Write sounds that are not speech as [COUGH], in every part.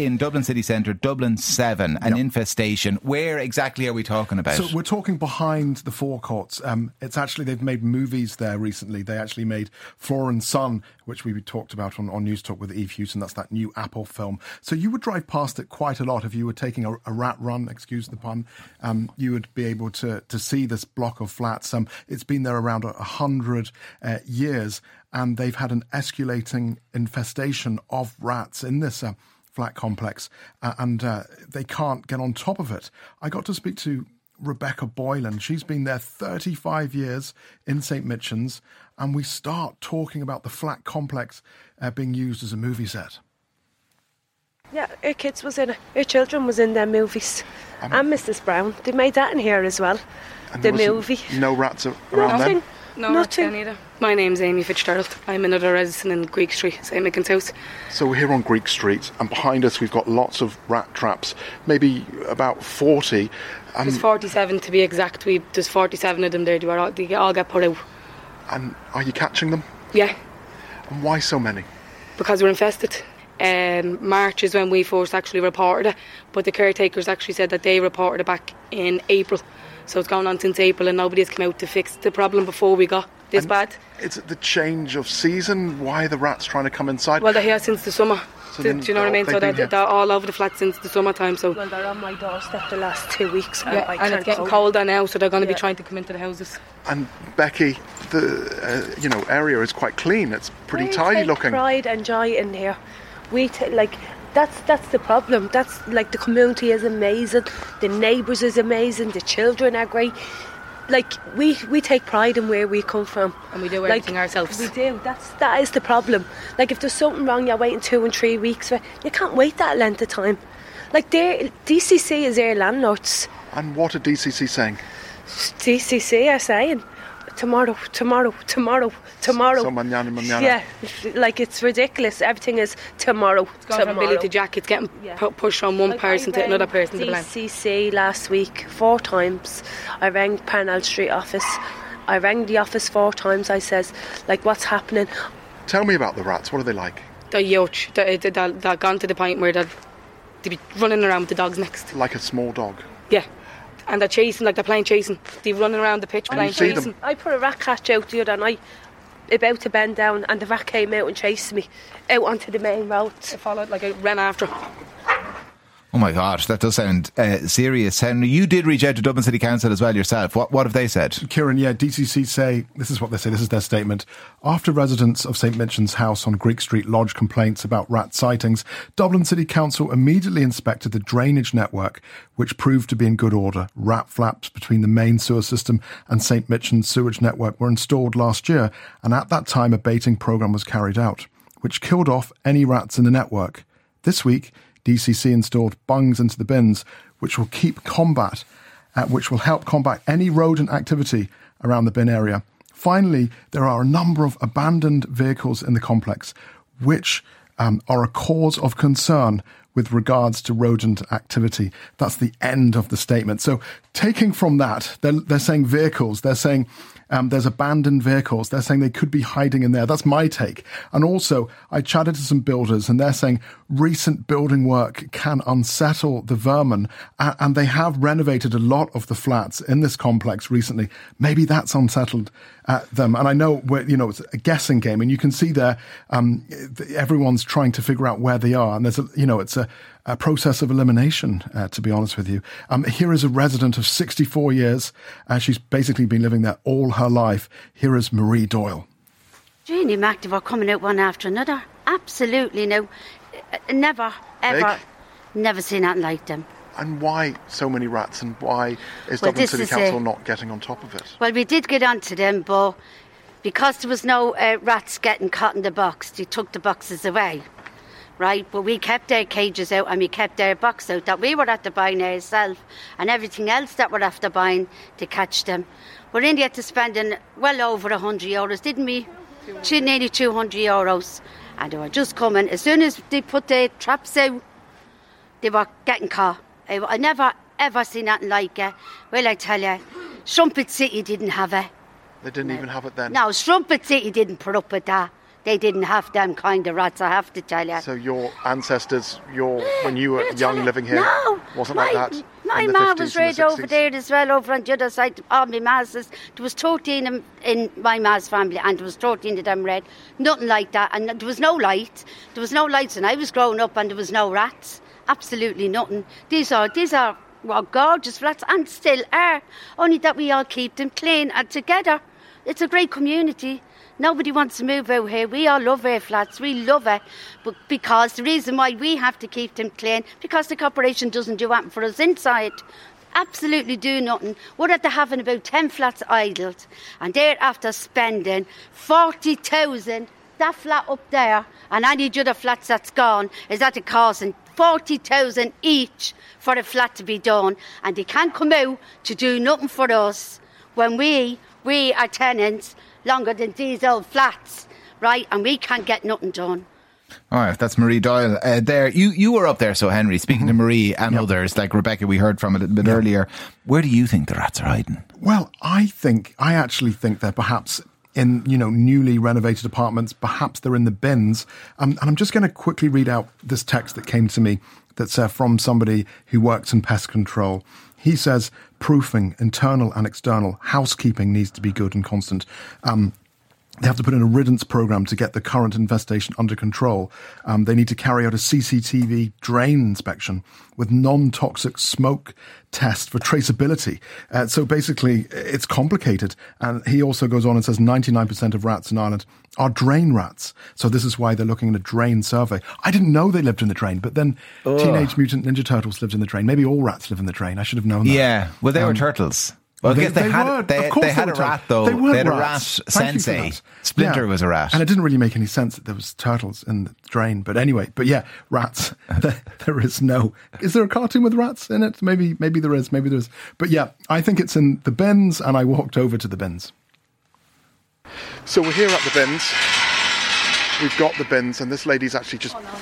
In Dublin city centre, Dublin 7, an yep. infestation. Where exactly are we talking about? So we're talking behind the Four Courts. Um, it's actually, they've made movies there recently. They actually made Flora and Son, which we talked about on, on Newstalk with Eve Hewson. That's that new Apple film. So you would drive past it quite a lot if you were taking a, a rat run, excuse the pun. Um, you would be able to, to see this block of flats. Um, it's been there around a hundred uh, years and they've had an escalating infestation of rats in this uh, flat complex, uh, and uh, they can't get on top of it. I got to speak to Rebecca Boylan. She's been there 35 years in St. Michan's, and we start talking about the flat complex uh, being used as a movie set. Yeah, our kids was in, her children was in their movies, um, and Mrs. Brown. They made that in here as well. The movie. No rats around Nothing. No, Nothing. either. My name's Amy Fitzgerald. I'm another resident in Greek Street, St. Michan's House. So we're here on Greek Street, and behind us we've got lots of rat traps, maybe about 40. Um, there's 47 to be exact. We There's 47 of them there. They all, they all get put out. And are you catching them? Yeah. And why so many? Because we're infested. Um, March is when we first actually reported it, but the caretakers actually said that they reported it back in April. So it's gone on since April, and nobody has come out to fix the problem before we got this and bad. It's the change of season? Why are the rats trying to come inside? Well, they're here since the summer. So do, do, you know what I mean? So they're, they're, all over the flat since the summertime. So well, they're on my doorstep the last two weeks. Yeah, and, and it's getting colder now, so they're going to yeah. be trying to come into the houses. And Becky, the uh, you know area is quite clean. It's pretty we tidy take looking. Pride and joy in here. We t- like that's that's the problem. That's like the community is amazing, the neighbours is amazing, the children are great. Like we we take pride in where we come from. And we do everything like, ourselves. we do. That's that is the problem. Like if there's something wrong you're waiting two and three weeks for you can't wait that length of time. Like DCC is their landlords. And what are DCC saying? DCC are saying tomorrow, tomorrow, tomorrow, tomorrow. So mañana, mañana. Yeah, like it's ridiculous. Everything is tomorrow. It's gone tomorrow. from Billy to Jack. It's getting yeah. pushed from one like person to another person DCC to blame. DCC last week four times. I rang Parnell Street office. I rang the office four times. I says, like, what's happening? Tell me about the rats. What are they like? They're huge. They're, they're, they're gone to the point where they're, they be running around with the dogs next. Like a small dog? Yeah and they're chasing like they're playing chasing. They're running around the pitch playing chasing. Them? I put a rat catch out the other night, about to bend down, and the rat came out and chased me out onto the main road. I followed like I ran after. Oh my gosh, that does sound uh, serious. Henry, you did reach out to Dublin City Council as well yourself. What, what have they said? Kieran, yeah, DCC say this is what they say. This is their statement. After residents of St Michan's House on Greek Street lodged complaints about rat sightings, Dublin City Council immediately inspected the drainage network, which proved to be in good order. Rat flaps between the main sewer system and St Michan's sewage network were installed last year, and at that time a baiting programme was carried out, which killed off any rats in the network. This week, DCC installed bungs into the bins, which will keep combat, uh, which will help combat any rodent activity around the bin area. Finally, there are a number of abandoned vehicles in the complex, which um, are a cause of concern with regards to rodent activity. That's the end of the statement. So, taking from that, they're, they're saying vehicles, they're saying um, there's abandoned vehicles. They're saying they could be hiding in there. That's my take. And also, I chatted to some builders and they're saying recent building work can unsettle the vermin. and they have renovated a lot of the flats in this complex recently. Maybe that's unsettled uh, them. And I know, you know, it's a guessing game and you can see there, um, everyone's trying to figure out where they are. And there's a, you know, it's a, a process of elimination, uh, to be honest with you. Um, here is a resident of 64 years. Uh, she's basically been living there all her life. Here is Marie Doyle. Jeannie Mactive are coming out one after another. Absolutely no. Uh, never, ever, Big. never seen anything like them. And why so many rats and why is well, Dublin City is Council a, not getting on top of it? Well, we did get onto them, but because there was no uh, rats getting caught in the box, they took the boxes away right? But we kept their cages out and we kept their box out that we were after buying ourselves and everything else that we're after buying to catch them. We're in there to spending well over a hundred euros, didn't we? Two, nearly two hundred euros, and they were just coming as soon as they put their traps out. They were getting caught. Eh, I never ever seen nothing like it. Well, I tell you, Strumpet City didn't have it. They didn't even have it then. No, Strumpet City didn't put up with that. They didn't have them kind of rats, I have to tell you. So your ancestors, your when you were young living here, no, wasn't my, like that. My ma was and raised over there as well, over on the other side. All my masses. There was 13 in, in my ma's family, and there was 13 of them red. Nothing like that, and there was no light. There was no lights when I was growing up, and there was no rats. Absolutely nothing. These are these are well, gorgeous flats, and still are. Only that we all keep them clean and together. It's a great community. Nobody wants to move out here. We all love our flats. We love it. But because the reason why we have to keep them clean, because the corporation doesn't do anything for us inside. Absolutely do nothing. We're the having about 10 flats idled. And they're after spending 40,000 that flat up there and any other flats that's gone is at a costing 40,000 each for a flat to be done and they can't come out to do nothing for us when we we are tenants longer than these old flats right and we can't get nothing done All right, that's Marie Doyle. Uh, there, you you were up there, so Henry. Speaking to Marie and others, like Rebecca, we heard from a little bit earlier. Where do you think the rats are hiding? Well, I think I actually think they're perhaps in you know newly renovated apartments. Perhaps they're in the bins. Um, and I'm just going to quickly read out this text that came to me. That's uh, from somebody who works in pest control. He says proofing, internal and external housekeeping needs to be good and constant. Um, they have to put in a riddance program to get the current infestation under control. Um, they need to carry out a CCTV drain inspection with non-toxic smoke test for traceability. Uh, so basically, it's complicated. And he also goes on and says 99% of rats in Ireland are drain rats. So this is why they're looking at a drain survey. I didn't know they lived in the drain, but then Teenage Mutant Ninja Turtles lived in the drain. Maybe all rats live in the drain. I should have known that. Yeah, well, they were Um, turtles. Well, I they- guess they, they had were. they, Of course they had they a rat though. They were had a rat rats. Thank you for sensei. that. Splinter Yeah. was a rat. and it didn't really make any sense that there was turtles in the drain. But anyway, but yeah, rats. [LAUGHS] there, there is no. Is there a cartoon with rats in it? Maybe, maybe there is. Maybe there is. But yeah, I think it's in the bins, and I walked over to the bins. So we're here at the bins. We've got the bins, and this lady's actually just oh,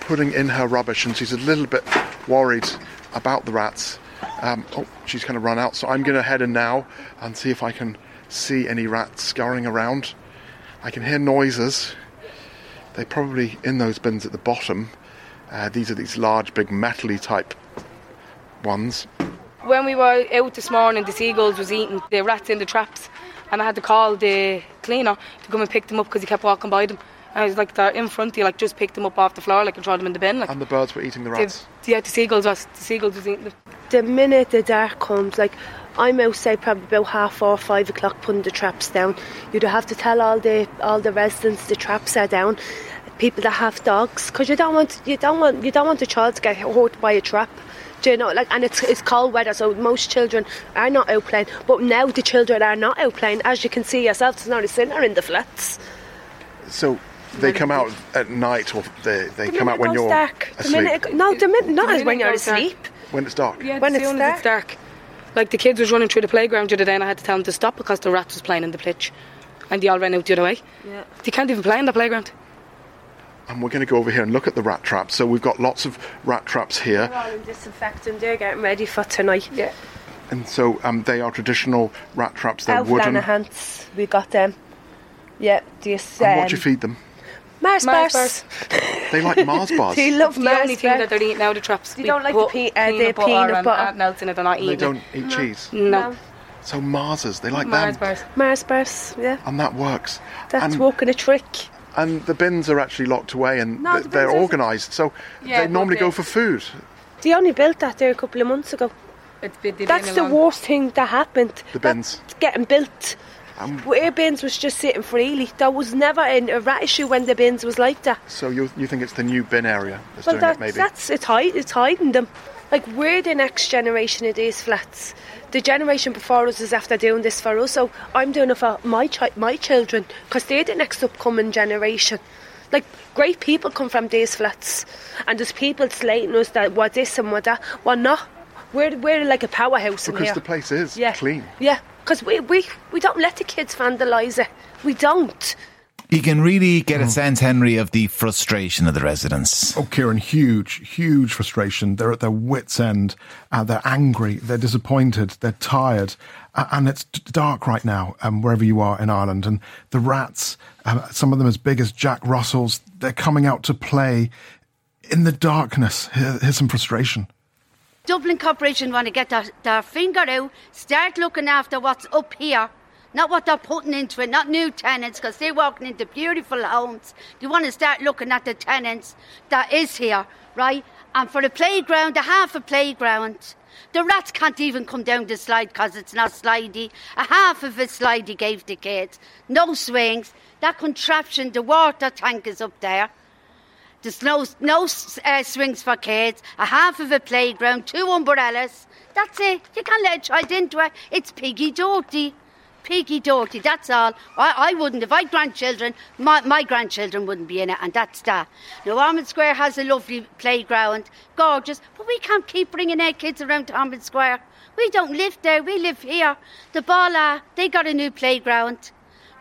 putting in her rubbish, and she's a little bit worried about the rats. Um, oh, she's going to run out, so I'm going to head in now and see if I can see any rats scurrying around. I can hear noises. They're probably in those bins at the bottom. Uh, these are these large, big, metally type ones. When we were out this morning, the seagulls was eating the rats in the traps, and I had to call the cleaner to come and pick them up because he kept walking by them. And I was like, they're in front He like just picked them up off the floor, like and throw them in the bin. Like, And the birds were eating the rats. the, yeah, the seagulls was the seagulls was eating them. The minute the dark comes, like I'm outside probably about half four, five o'clock putting the traps down. You'd have to tell all the all the residents the traps are down. People that have dogs, because you don't want you don't want you don't want a child to get hurt by a trap. Do you know, like, and it's it's cold weather, so most children are not out playing. But now the children are not out playing, as you can see yourself. There's not a sinner in the flats. So they come out at night, or they, they The come out when you're goes dark. The asleep. minute no, the minute not The as when you're goes dark. Asleep. when it's dark. Yeah, When as it's soon as it's dark. Like the kids was running through the playground the other day, and I had to tell them to stop because the rats was playing in the pitch, and they all ran out the other way. Yeah. They can't even play in the playground. And we're going to go over here and look at the rat traps. So we've got lots of rat traps here. They're all in disinfectant. They're getting ready for tonight. Yeah. And so um, they are traditional rat traps. They're Elf wooden. Lenehans, we got them. Yeah, this. And Um, what do you feed them? Mars Mars bars. [LAUGHS] They like Mars bars. They love The Mars only thing that bars. they're eating now, the traps. They we don't like the pe- uh, the peanut and butter. anything else in it, they're not eating They don't eat cheese. No. So Marses, they like Mars them. bars. Mars bars. Yeah, And that works. that's and, working a trick. and the bins are actually locked away and No, th- the they're organised. So Yeah, they but normally go for food. They only built that there a couple of months ago. It's been, That's been the worst thing that happened. The bins. That's getting built. Um, Where bins was just sitting freely. There was never an, a rat issue when the bins was like that. So you you think it's the new bin area that's Well, doing that's it, maybe? that's it's, hide, it's hiding them. Like we're the next generation of these flats. The generation before us is after doing this for us, so I'm doing it for my chi- my children because they're the next upcoming generation. Like great people come from these flats, and there's people slating us that what this and what that. Well, not. We're we're like a powerhouse in because the place is yeah, clean. Yeah, because we, we we don't let the kids vandalise it. We don't. You can really get a sense, Henry, of the frustration of the residents. Oh, Kieran, huge, huge frustration. They're at their wits' end. Uh, they're angry. They're disappointed. They're tired. Uh, and it's dark right now, um, wherever you are in Ireland. And the rats, um, some of them as big as Jack Russells, they're coming out to play in the darkness. Here- here's some frustration. Dublin Corporation want to get their, their finger out, start looking after what's up here, not what they're putting into it, not new tenants, because they're walking into beautiful homes. They want to start looking at the tenants that is here, right? And for the playground, the half a playground, the rats can't even come down the slide because it's not slidey. A half of a slidey gave the kids. No swings. That contraption, the water tank is up there. There's no, no uh, swings for kids, a half of a playground, two umbrellas. That's it. You can't let a child into it. It's piggy dirty. Piggy dirty, that's all. I, I wouldn't, if I had grandchildren, my, my grandchildren wouldn't be in it, and that's that. Now, Ormond Square has a lovely playground, gorgeous, but we can't keep bringing our kids around to Ormond Square. We don't live there, we live here. The Bala, they got a new playground.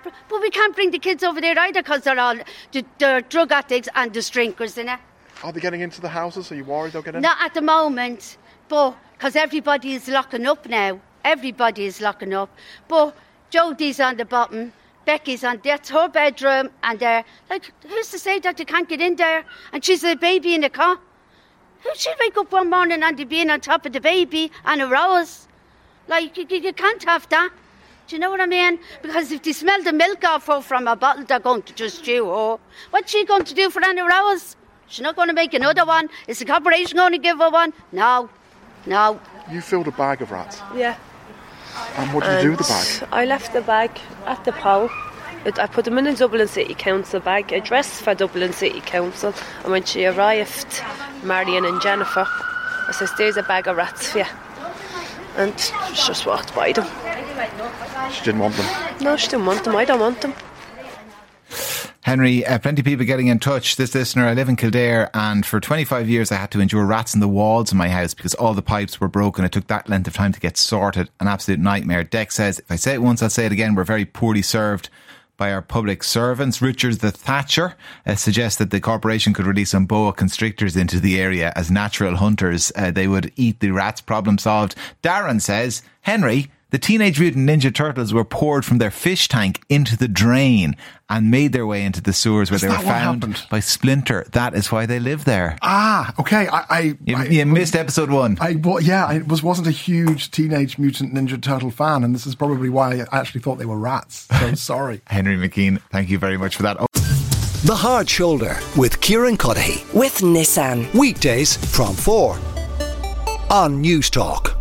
But- we can't bring the kids over there either because they're all the, they're drug addicts and the drinkers in it. Are they getting into the houses? Are you worried they'll get in? Not at the moment, but because everybody is locking up now. Everybody is locking up. But Jodie's on the bottom. Becky's on that's her bedroom, and uh, like who's to say that they can't get in there? And she's a baby in the car. Who she'll wake up one morning and be being on top of the baby and a rose? Like you you can't have that. Do you know what I mean? Because if they smell the milk off her from a bottle, they're going to just chew her. What's she going to do for any rose? She's not going to make another one. Is the corporation going to give her one? No, no. You filled a bag of rats. Yeah. And what did you do with the bag? I left the bag at the pole. I put them in a Dublin City Council bag, addressed for Dublin City Council. And when she arrived, Marion and Jennifer, I says, "There's a bag of rats for you." And she just walked by them. She didn't want them. No, she didn't want them. I don't want them. Henry, uh, plenty of people getting in touch. This listener, I live in Kildare, and for 25 years I had to endure rats in the walls of my house because all the pipes were broken. It took that length of time to get sorted. An absolute nightmare. Deck says, if I say it once, I'll say it again. We're very poorly served by our public servants. Richard the Thatcher uh, suggests that the corporation could release some boa constrictors into the area as natural hunters. Uh, they would eat the rats. Problem solved. Darren says, Henry, the Teenage Mutant Ninja Turtles were poured from their fish tank into the drain and made their way into the sewers where Is they were found happened? by Splinter. That is why they live there. Ah, okay. I, I, You, I, you missed episode one. I well, yeah, I was wasn't a huge Teenage Mutant Ninja Turtle fan, and this is probably why I actually thought they were rats. So [LAUGHS] sorry. Henry McKean, thank you very much for that. Oh, The Hard Shoulder with Kieran Cuddihy. with Nissan. Weekdays from 4 on Newstalk.